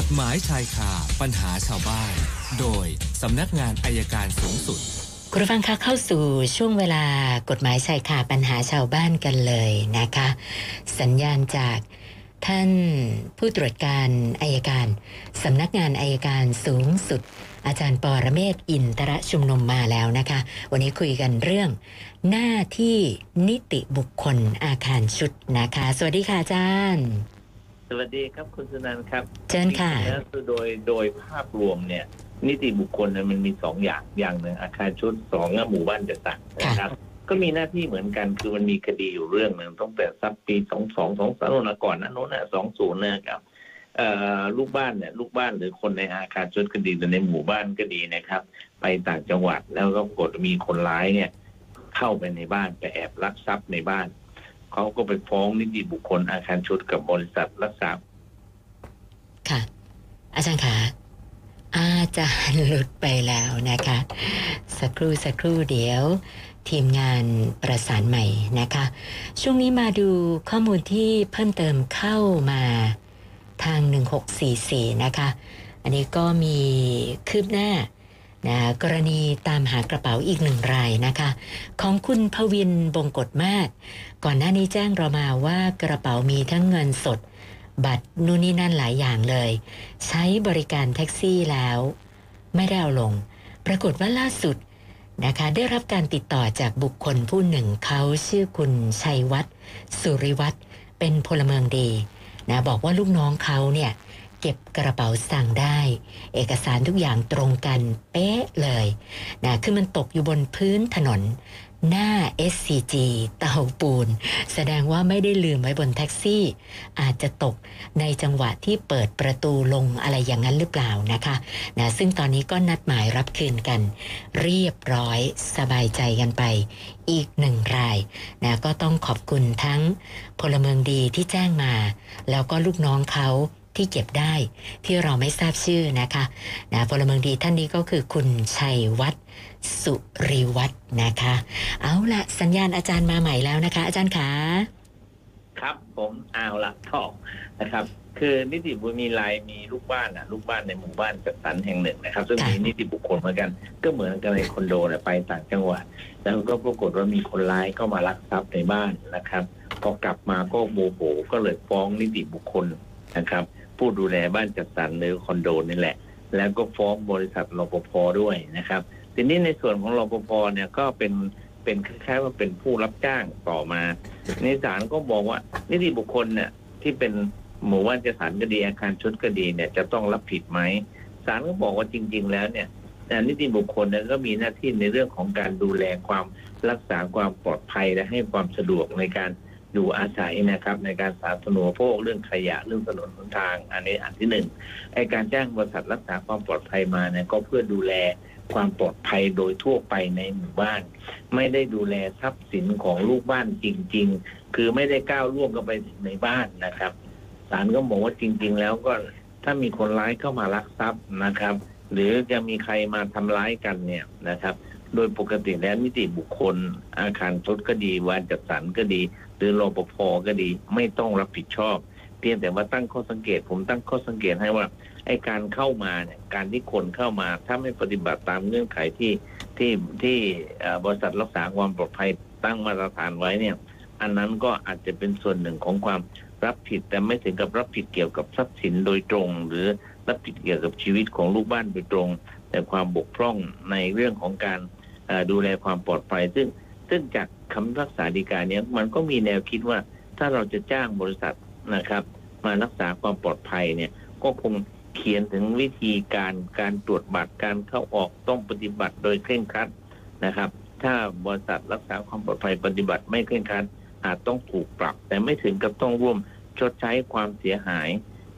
กฎหมายชายคาปัญหาชาวบ้าน โดยสำนักงานอายการสูงสุดคุณผู้ฟังคะเข้าสู่ช่วงเวลากฎหมายชายคาปัญหาชาวบ้านกันเลยนะคะ สัญญาณจากท่านผู้ตรวจการอายการสำนักงานอายการสูงสุด อาจารย์ปอระเมศอินทรชุมนุมมาแล้วนะคะ วันนี้คุยกันเรื่อง หน้าที่นิติบุคคลอาคารชุดนะคะ สวัสดีค่ะอาจารย์ สวัสดีครับคุณสุนันท์ครับเชิญค่ะจริงๆแล้วคือโดยโดยภาพรวมเนี่ย นิติบุคคลเนี่ยมันมีสองอย่างอย่างหนึ่งอาคารชุดสองหมู่บ้านจัดสรรนะครับ ก็มีหน้าที่เหมือนกันคือมันมีคดีอยู่เรื่องหนึ่งตั้งแต่สักปีสองสองสองสามนก่อนนะโน้นนะสองศูนย์นะครับเอ่อลูกบ้านเนี่ยลูกบ้านหรือคนในอาคารชุดคดีหรือในหมู่บ้านก็ดีนะครับ ไปต่างจังหวัดแล้วก็ปรากฏมีคนร้ายเนี่ย เข้าไปในบ้านไปแอบลักทรัพย์ในบ้าน เขาก็ไปฟ้องนิติบุคคลอาคารชุดกับบริษัทรักษาค่ะ อาจารย์คะอาจารย์หลุดไปแล้วนะคะ สักครู่สักครู่เดี๋ยว ทีมงานประสานใหม่นะคะ ช่วงนี้มาดูข้อมูลที่เพิ่มเติมเข้ามาทาง 1644 นะคะ อันนี้ก็มีคืบหน้า นะกรณีตามหากระเป๋าอีกหนึ่งรายนะคะ ของคุณพวินบงกฎมาก ก่อนหน้านี้แจ้งเรามาว่ากระเป๋ามีทั้งเงินสด บัตรนู่นนี่นั่นหลายอย่างเลย ใช้บริการแท็กซี่แล้ว ไม่ได้เอาลง ปรากฏว่าล่าสุดนะคะได้รับการติดต่อจากบุคคลผู้หนึ่งเขาชื่อคุณชัยวัฒน์สุริวัฒน์เป็นพลเมืองดีนะบอกว่าลูกน้องเขาเนี่ย เก็บกระเป๋าสั่งได้ เอกสารทุกอย่างตรงกันเป๊ะเลยนะคือมันตกอยู่บนพื้นถนน หน้า SCG เตาปูน แสดงว่าไม่ได้ลืมไว้บนแท็กซี่ อาจจะตกในจังหวะที่เปิดประตูลงอะไรอย่างนั้นหรือเปล่านะคะนะซึ่งตอนนี้ก็นัดหมายรับคืนกัน เรียบร้อยสบายใจกันไป อีกหนึ่งรายนะก็ต้องขอบคุณทั้งพลเมืองดีที่แจ้งมา แล้วก็ลูกน้องเขา ที่เก็บได้ ที่เราไม่ทราบชื่อนะคะนะพลเมืองดีท่านนี้ก็คือคุณชัยวัฒน์สุริวัฒน์นะคะ เอาละสัญญาณอาจารย์มาใหม่แล้วนะคะ อาจารย์ขาครับผมเอาละท่อนะครับ คือนิติบุคคลมีรายมีลูกบ้านอะ ลูกบ้านในหมู่บ้านจัดสรรแห่งหนึ่งนะครับ ซึ่งค่ะมีนิติบุคคลเหมือนกัน ก็เหมือนกันในคอนโดเนี่ยไปต่างจังหวัด แล้วก็ปรากฏว่ามีคนร้ายเข้ามาลักทรัพย์ในบ้านนะครับพอกลับมาก็โมโหก็เลยฟ้องนิติบุคคลนะครับ ผู้ดูแลบ้านจัดสรรหรือคอนโดนี่แหละ แล้วก็ฟ้องบริษัทรปภด้วยนะครับ ทีนี้ในส่วนของรปภเนี่ยก็เป็นเป็นคล้ายๆว่าเป็นผู้รับจ้างต่อมาในศาลก็บอกว่านิติบุคคลเนี่ยที่เป็นหมู่บ้านจัดสรรก็ดีอาคารชุดก็ดีเนี่ยจะต้องรับผิดไหมศาลก็บอกว่าจริง ๆ แล้วเนี่ยนิติบุคคลเนี่ยก็มีหน้าที่ในเรื่องของการดูแลความรักษาความปลอดภัยและให้ความสะดวกในการ อยู่อาศัยนะครับในการสาธารณูปโภคเรื่องขยะเรื่องถนนหนทาง อันนี้อันที่หนึ่งไอการจ้างบริษัทรักษาความปลอดภัยมาเนี่ยก็เพื่อดูแลความปลอดภัยโดยทั่วไปในหมู่บ้าน ไม่ได้ดูแลทรัพย์สินของลูกบ้านจริง ๆ คือไม่ได้ก้าวล่วงเข้าไปในบ้านนะครับศาลก็บอกว่าจริง ๆ แล้วก็ถ้ามีคนร้ายเข้ามาลักทรัพย์นะครับ หรือจะมีใครมาทำร้ายกันเนี่ยนะครับ โดยปกติแล้วนิติบุคคลอาคารชดก็ดีวานจัดสรรก็ดี หรือรปภก็ดี ไม่ต้องรับผิดชอบ เพียงแต่ว่าตั้งข้อสังเกต ผมตั้งข้อสังเกตให้ว่าไอ้การเข้ามาเนี่ยการที่คนเข้ามา ถ้าไม่ปฏิบัติตามเงื่อนไขที่ที่ที่บริษัทรักษาความปลอดภัยตั้งมาตรฐานไว้เนี่ย อันนั้นก็อาจจะเป็นส่วนหนึ่งของความรับผิด แต่ไม่ถึงกับรับผิดเกี่ยวกับทรัพย์สินโดยตรง หรือรับผิดเกี่ยวกับชีวิตของลูกบ้านโดยตรง แต่ความบกพร่องในเรื่องของการดูแลความปลอดภัย ซึ่งซึ่งจาก คำพิพักษาฎีกาเนี้ยมันก็มีแนวคิดว่าถ้าเราจะจ้างบริษัทนะครับ มารักษาความปลอดภัยเนี่ย ก็คงเขียนถึงวิธีการการตรวจบัตรการเข้าออกต้องปฏิบัติโดยเคร่งครัดนะครับ ถ้าบริษัทรักษาความปลอดภัยปฏิบัติไม่เคร่งครัดอาจต้องถูกปรับ แต่ไม่ถึงกับต้องร่วมชดใช้ความเสียหาย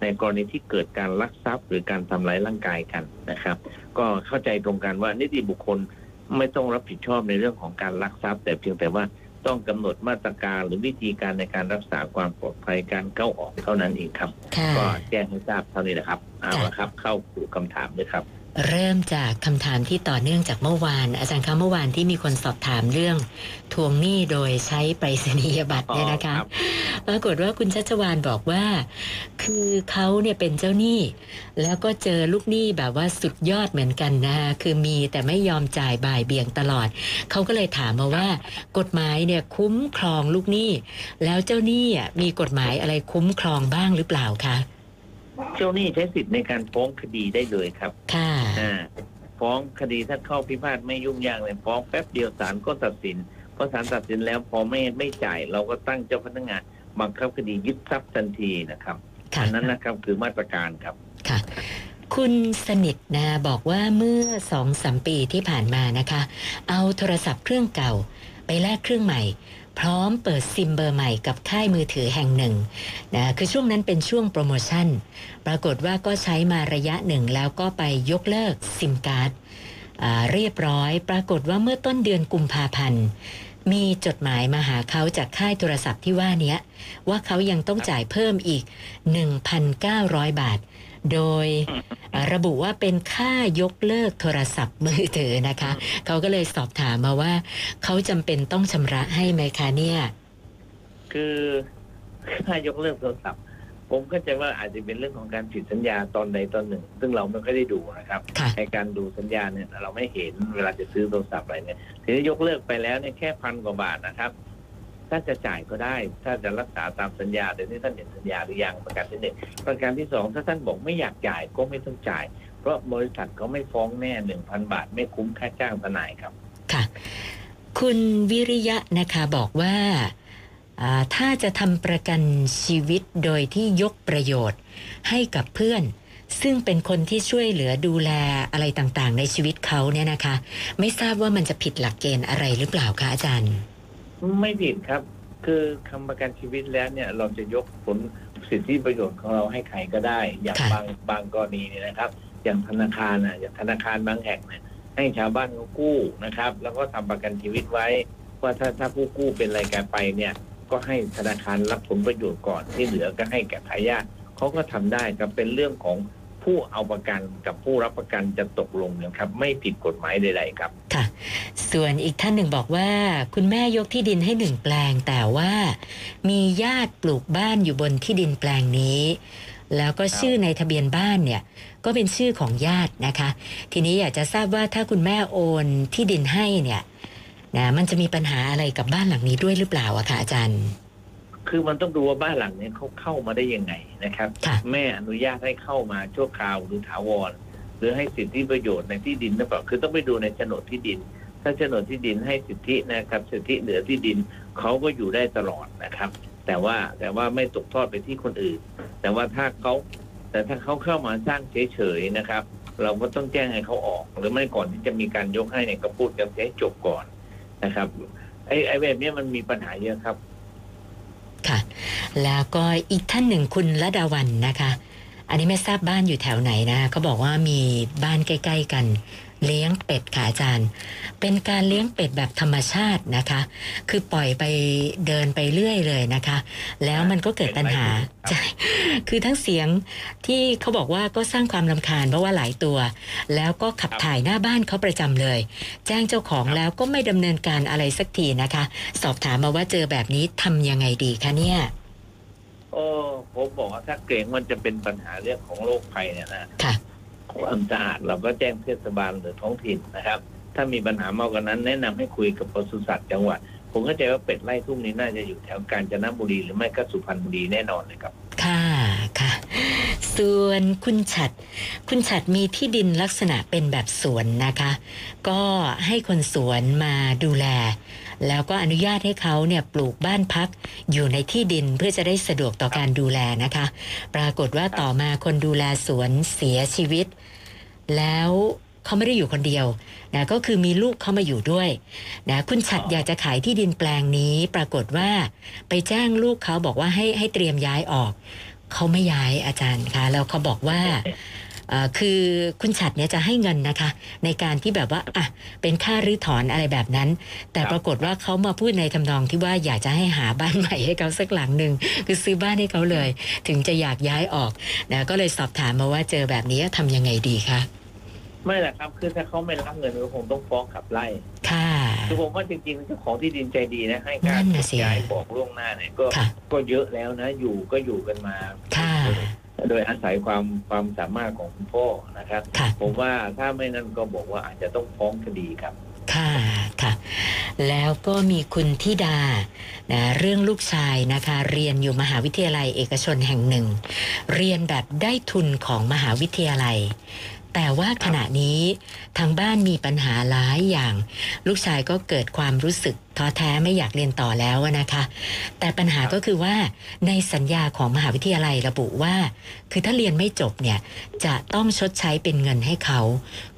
ในกรณีที่เกิดการลักทรัพย์ หรือการทำร้ายร่างกายกันนะครับ ก็เข้าใจตรงกันว่านิติบุคคล ไม่ต้องรับผิดชอบในเรื่องของการลักทรัพย์ แต่เพียงแต่ว่าต้องกำหนดมาตรการหรือวิธีการในการรักษาความปลอดภัยการเข้าออกเท่านั้นเองครับค่ะก็แจ้งให้ทราบเท่านี้แหละครับเอาละครับ เข้าสู่คำถามเลยครับ เริ่มจากคำถามที่ต่อเนื่องจากเมื่อวาน อาจารย์คะเมื่อวานที่มีคนสอบถามเรื่องทวงหนี้โดยใช้ไปรษณียบัตรเนี่ยนะคะอ๋อรับปรากฏว่าคุณชัชวานบอกว่า คือเขาเนี่ยเป็นเจ้าหนี้แล้วก็เจอลูกหนี้แบบว่าสุดยอดเหมือนกันนะคะคือมีแต่ไม่ยอมจ่ายบ่ายเบี่ยงตลอด เขาก็เลยถามมาว่า กฎหมายเนี่ยคุ้มครองลูกหนี้ แล้วเจ้าหนี้อะมีกฎหมายอะไรคุ้มครองบ้างหรือเปล่าคะ เจ้าหนี้ใช้สิทธิ์ในการฟ้องคดีได้เลยครับค่ะ อ่าฟ้องคดีถ้าเข้าพิพาทไม่ยุ่งยากเลยฟ้องแป๊บเดียวศาลก็ตัดสินพอศาลตัดสินแล้วพอไม่ไม่จ่ายเราก็ตั้งเจ้าพนักงานบังคับคดียึดทรัพย์ทันทีนะครับค่ะ อันนั้นนะครับคือมาตรการครับ ค่ะ คุณสนิทนะบอกว่าเมื่อสองสามปีที่ผ่านมานะคะ เอาโทรศัพท์เครื่องเก่า ไปแลกเครื่องใหม่ พร้อมเปิดซิมเบอร์ใหม่กับค่ายมือถือแห่งหนึ่งนะคือช่วงนั้นเป็นช่วงโปรโมชั่น ปรากฏว่าก็ใช้มาระยะหนึ่งแล้วก็ไปยกเลิกซิมการ์ดเรียบร้อย ปรากฏว่าเมื่อต้นเดือนกุมภาพันธ์ มีจดหมายมาหาเขาจากค่ายโทรศัพท์ที่ว่าเนี้ย ว่าเขายังต้องจ่ายเพิ่มอีก 1,900 บาท โดยระบุว่าเป็นค่ายกเลิกโทรศัพท์มือถือนะคะ เขาก็เลยสอบถามมาว่า เขาจำเป็นต้องชำระให้ไหมคะเนี่ย คือค่ายกเลิกโทรศัพท์ ผมเข้าใจว่าอาจจะเป็นเรื่องของการผิดสัญญาตอนใดตอนหนึ่ง ซึ่งเราไม่ค่อยได้ดูนะครับค่ะในการดูสัญญาเนี่ยเราไม่เห็นเวลาจะซื้อโทรศัพท์อะไรเนี่ยทีนี้ยกเลิกไปแล้วเนี่ยแค่พันกว่าบาทนะครับ ถ้าจะจ่ายก็ได้ ถ้าจะรักษาตามสัญญาแต่นี่ท่านเห็นสัญญาหรือยังประการที่หนึ่งประการที่สองถ้าท่านบอกไม่อยากจ่ายก็ไม่ต้องจ่าย เพราะบริษัทเขาไม่ฟ้องแน่หนึ่งพันบาท ไม่คุ้มค่าจ้างทนายครับ ค่ะ คุณวิริยะนะคะบอกว่าอ่า ถ้าจะทำประกันชีวิตโดยที่ยกประโยชน์ให้กับเพื่อน ซึ่งเป็นคนที่ช่วยเหลือดูแลอะไรต่างๆ ในชีวิตเขาเนี่ยนะคะ ไม่ทราบว่ามันจะผิดหลักเกณฑ์อะไรหรือเปล่าคะอาจารย์ ไม่ผิดครับ คือคำประกันชีวิตแล้วเนี่ยเราจะยกผลสิทธิประโยชน์ของเราให้ใครก็ได้ อย่างค่ะบางบางกรณีเนี่ยนะครับ อย่างธนาคารนะอย่างธนาคารบางแห่งเนี่ยให้ชาวบ้านเขากู้นะครับ แล้วก็ทำประกันชีวิตไว้ว่าถ้าถ้าผู้กู้เป็นรายการไปเนี่ย ก็ให้ธนาคารรับผลประโยชน์ก่อนที่เหลือก็ให้แก่ทายาทเขาก็ทำได้ครับเป็นเรื่องของผู้เอาประกันกับผู้รับประกันจะตกลงนะครับ ไม่ผิดกฎหมายใดๆครับค่ะ ส่วนอีกท่านหนึ่งบอกว่า คุณแม่ยกที่ดินให้หนึ่งแปลง แต่ว่ามีญาติปลูกบ้านอยู่บนที่ดินแปลงนี้ แล้วก็ชื่อในทะเบียนบ้านเนี่ย ก็เป็นชื่อของญาตินะคะ ทีนี้อยากจะทราบว่าถ้าคุณแม่โอนที่ดินให้เนี่ย นะมันจะมีปัญหาอะไรกับบ้านหลังนี้ด้วยหรือเปล่าอะคะอาจารย์ คือมันต้องดูว่าบ้านหลังเนี้เขาเข้ามาได้ยังไงนะครับค่ะแม่อนุญาตให้เข้ามาชั่วคราวหรือถาวร หรือให้สิทธิประโยชน์ในที่ดินหรือเปล่าคือต้องไปดูในโฉนดที่ดิน ถ้าโฉนดที่ดินให้สิทธินะครับสิทธิเหนือที่ดินเขาก็อยู่ได้ตลอดนะครับ แต่ว่าแต่ว่าไม่ตกทอดไปที่คนอื่น แต่ว่าถ้าเขาแต่ถ้าเขาเข้ามาสร้างเฉยๆนะครับ เราก็ต้องแจ้งให้เขาออก หรือไม่ก่อนที่จะมีการยกให้เนี่ยก็พูดกันให้จบก่อน นะครับไอ้ไอ้แบบนี้มันมีปัญหาเยอะครับ ค่ะ แล้วก็อีกท่านหนึ่งคุณละดาวันนะคะ อันนี้ไม่ทราบบ้านอยู่แถวไหนนะเขาบอกว่ามีบ้านใกล้ ๆ กัน เลี้ยงเป็ดค่ะอาจารย์ เป็นการเลี้ยงเป็ดแบบธรรมชาตินะคะ คือปล่อยไปเดินไปเรื่อยเลยนะคะ แล้วมันก็เกิดปัญหาครับใช่คือทั้งเสียงที่เขาบอกว่าก็สร้างความรำคาญเพราะว่าหลายตัว แล้วก็ขับถ่ายหน้าบ้านเขาประจำเลย แจ้งเจ้าของแล้วก็ไม่ดำเนินการอะไรสักทีนะคะ สอบถามมาว่าเจอแบบนี้ทำยังไงดีคะเนี่ยโอ้ผมบอกว่าถ้าเกรงมันจะเป็นปัญหาเรื่องของโรคภัยเนี่ยนะค่ะ ความสะอาดเราก็แจ้งเทศบาลหรือท้องถิ่นนะครับ ถ้ามีปัญหามากกว่านั้น แนะนำให้คุยกับปศุสัตว์จังหวัด ผมเข้าใจว่าเป็ดไล่ทุ่งนี้น่าจะอยู่แถวกาญจนบุรีหรือไม่ก็สุพรรณบุรีแน่นอนเลยครับ ค่ะค่ะ ส่วนคุณฉัด คุณฉัดมีที่ดินลักษณะเป็นแบบสวนนะคะ ก็ให้คนสวนมาดูแล แล้วก็อนุญาตให้เขาเนี่ยปลูกบ้านพักอยู่ในที่ดินเพื่อจะได้สะดวกต่อการดูแลนะคะ ปรากฏว่าต่อมาคนดูแลสวนเสียชีวิต แล้วเขาไม่ได้อยู่คนเดียวนะก็คือมีลูกเขามาอยู่ด้วยนะคุณฉัดอยากจะขายที่ดินแปลงนี้ ปรากฏว่าไปแจ้งลูกเขาบอกว่าให้ให้เตรียมย้ายออกเขาไม่ย้ายอาจารย์คะแล้วเขาบอกว่าเอ่อ คือคุณฉัดเนี่ยจะให้เงินนะคะ ในการที่แบบว่าอะเป็นค่ารื้อถอนอะไรแบบนั้น แต่ครับปรากฏว่าเขามาพูดในทำนองที่ว่าอยากจะให้หาบ้านใหม่ให้เขาสักหลังหนึ่งคือซื้อบ้านให้เขาเลย ถึงจะอยากย้ายออกนะก็เลยสอบถามมาว่าเจอแบบนี้ทำยังไงดีคะไม่แหละครับคือถ้าเขาไม่รับเงินก็คงต้องฟ้องขับไล่ค่ะคือผมว่าจริงๆเจ้าของที่ดินใจดีนะ ให้การนั่นน่ะสิย้ายบอกล่วงหน้าเนี่ยก็ค่ะก็เยอะแล้วนะ อยู่ก็อยู่กันมาค่ะ โดยอาศัยความความสามารถของคุณพ่อนะครับค่ะผมว่าถ้าไม่นั่นก็บอกว่าอาจจะต้องฟ้องคดีครับ ค่ะค่ะ แล้วก็มีคุณธิดานะเรื่องลูกชายนะคะ เรียนอยู่มหาวิทยาลัยเอกชนแห่งหนึ่ง เรียนแบบได้ทุนของมหาวิทยาลัย แต่ว่าขณะนี้ทางบ้านมีปัญหาหลายอย่าง ลูกชายก็เกิดความรู้สึกท้อแท้ไม่อยากเรียนต่อแล้วนะคะ แต่ปัญหาก็คือว่าในสัญญาของมหาวิทยาลัยระบุว่า คือถ้าเรียนไม่จบเนี่ยจะต้องชดใช้เป็นเงินให้เขา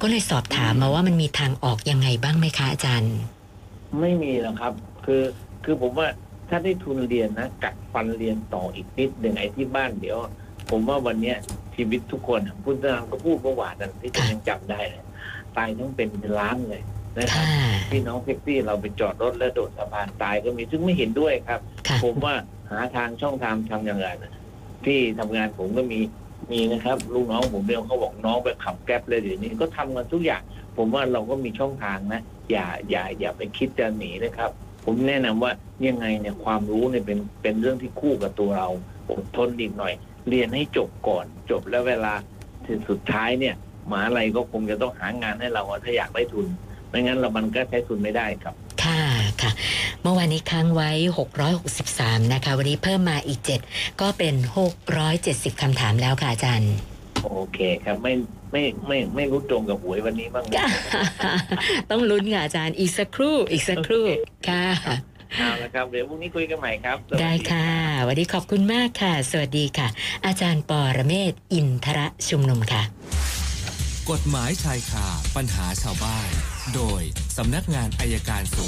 ก็เลยสอบถามมาว่ามันมีทางออกยังไงบ้างไหมคะอาจารย์ ไม่มีหรอกครับ คือคือผมว่าถ้าได้ทุนเรียนนะกัดฟันเรียนต่ออีกนิดหนึ่งไอ้ที่บ้านเดี๋ยว ผมว่าวันเนี้ยชีวิตทุกคนอะพุทธนามก็พูดเมื่อวานนั้นที่ผมยังจำได้เลยตายทั้งเป็นเป็นล้านเลยนะครับค่ะพี่น้องแท็กซี่เราไปจอดรถแล้วโดดสะพานตายก็มีซึ่งไม่เห็นด้วยครับค่ะผมว่าหาทางช่องทางทำอย่างไรนะที่ทำงานผมก็มีมีนะครับลูกน้องผมเนี่ยเขาบอกน้องไปขับแก๊ปเลยเดี๋ยวนี้ก็ทำกันทุกอย่าง ผมว่าเราก็มีช่องทางนะ อย่าอย่าอย่าไปคิดจะหนีนะครับ ผมแนะนำว่ายังไงเนี่ยความรู้เนี่ยเป็นเป็นเรื่องที่คู่กับตัวเราอดทนอีกหน่อย เรียนให้จบก่อนจบแล้วเวลาถึงสุดท้ายเนี่ยมหาอะไรก็คงจะต้องหางานให้เราอะถ้าอยากได้ทุนไม่งั้นเรามันก็ใช้ทุนไม่ได้ครับ ค่ะค่ะ เมื่อวานนี้ค้างไว้ 663 นะคะ วันนี้เพิ่มมาอีก 7 ก็เป็น 670 คำถามแล้วค่ะอาจารย์โอเคครับไม่ไม่ไม่ไม่รู้ตรงกับหวยวันนี้บ้างไหมต้องลุ้นค่ะอาจารย์อีกสักครู่อีกสักครู่ค่ะ เอาละครับเดี๋ยวพรุ่งนี้คุยกันใหม่ครับสวัสได้ค่ะ วันนี้ขอบคุณมากค่ะ สวัสดีค่ะ อาจารย์ปอระเมศวร์อินทระชุมนุมค่ะ กฎหมายชายคาปัญหาชาวบ้าน โดยสำนักงานอายการสูง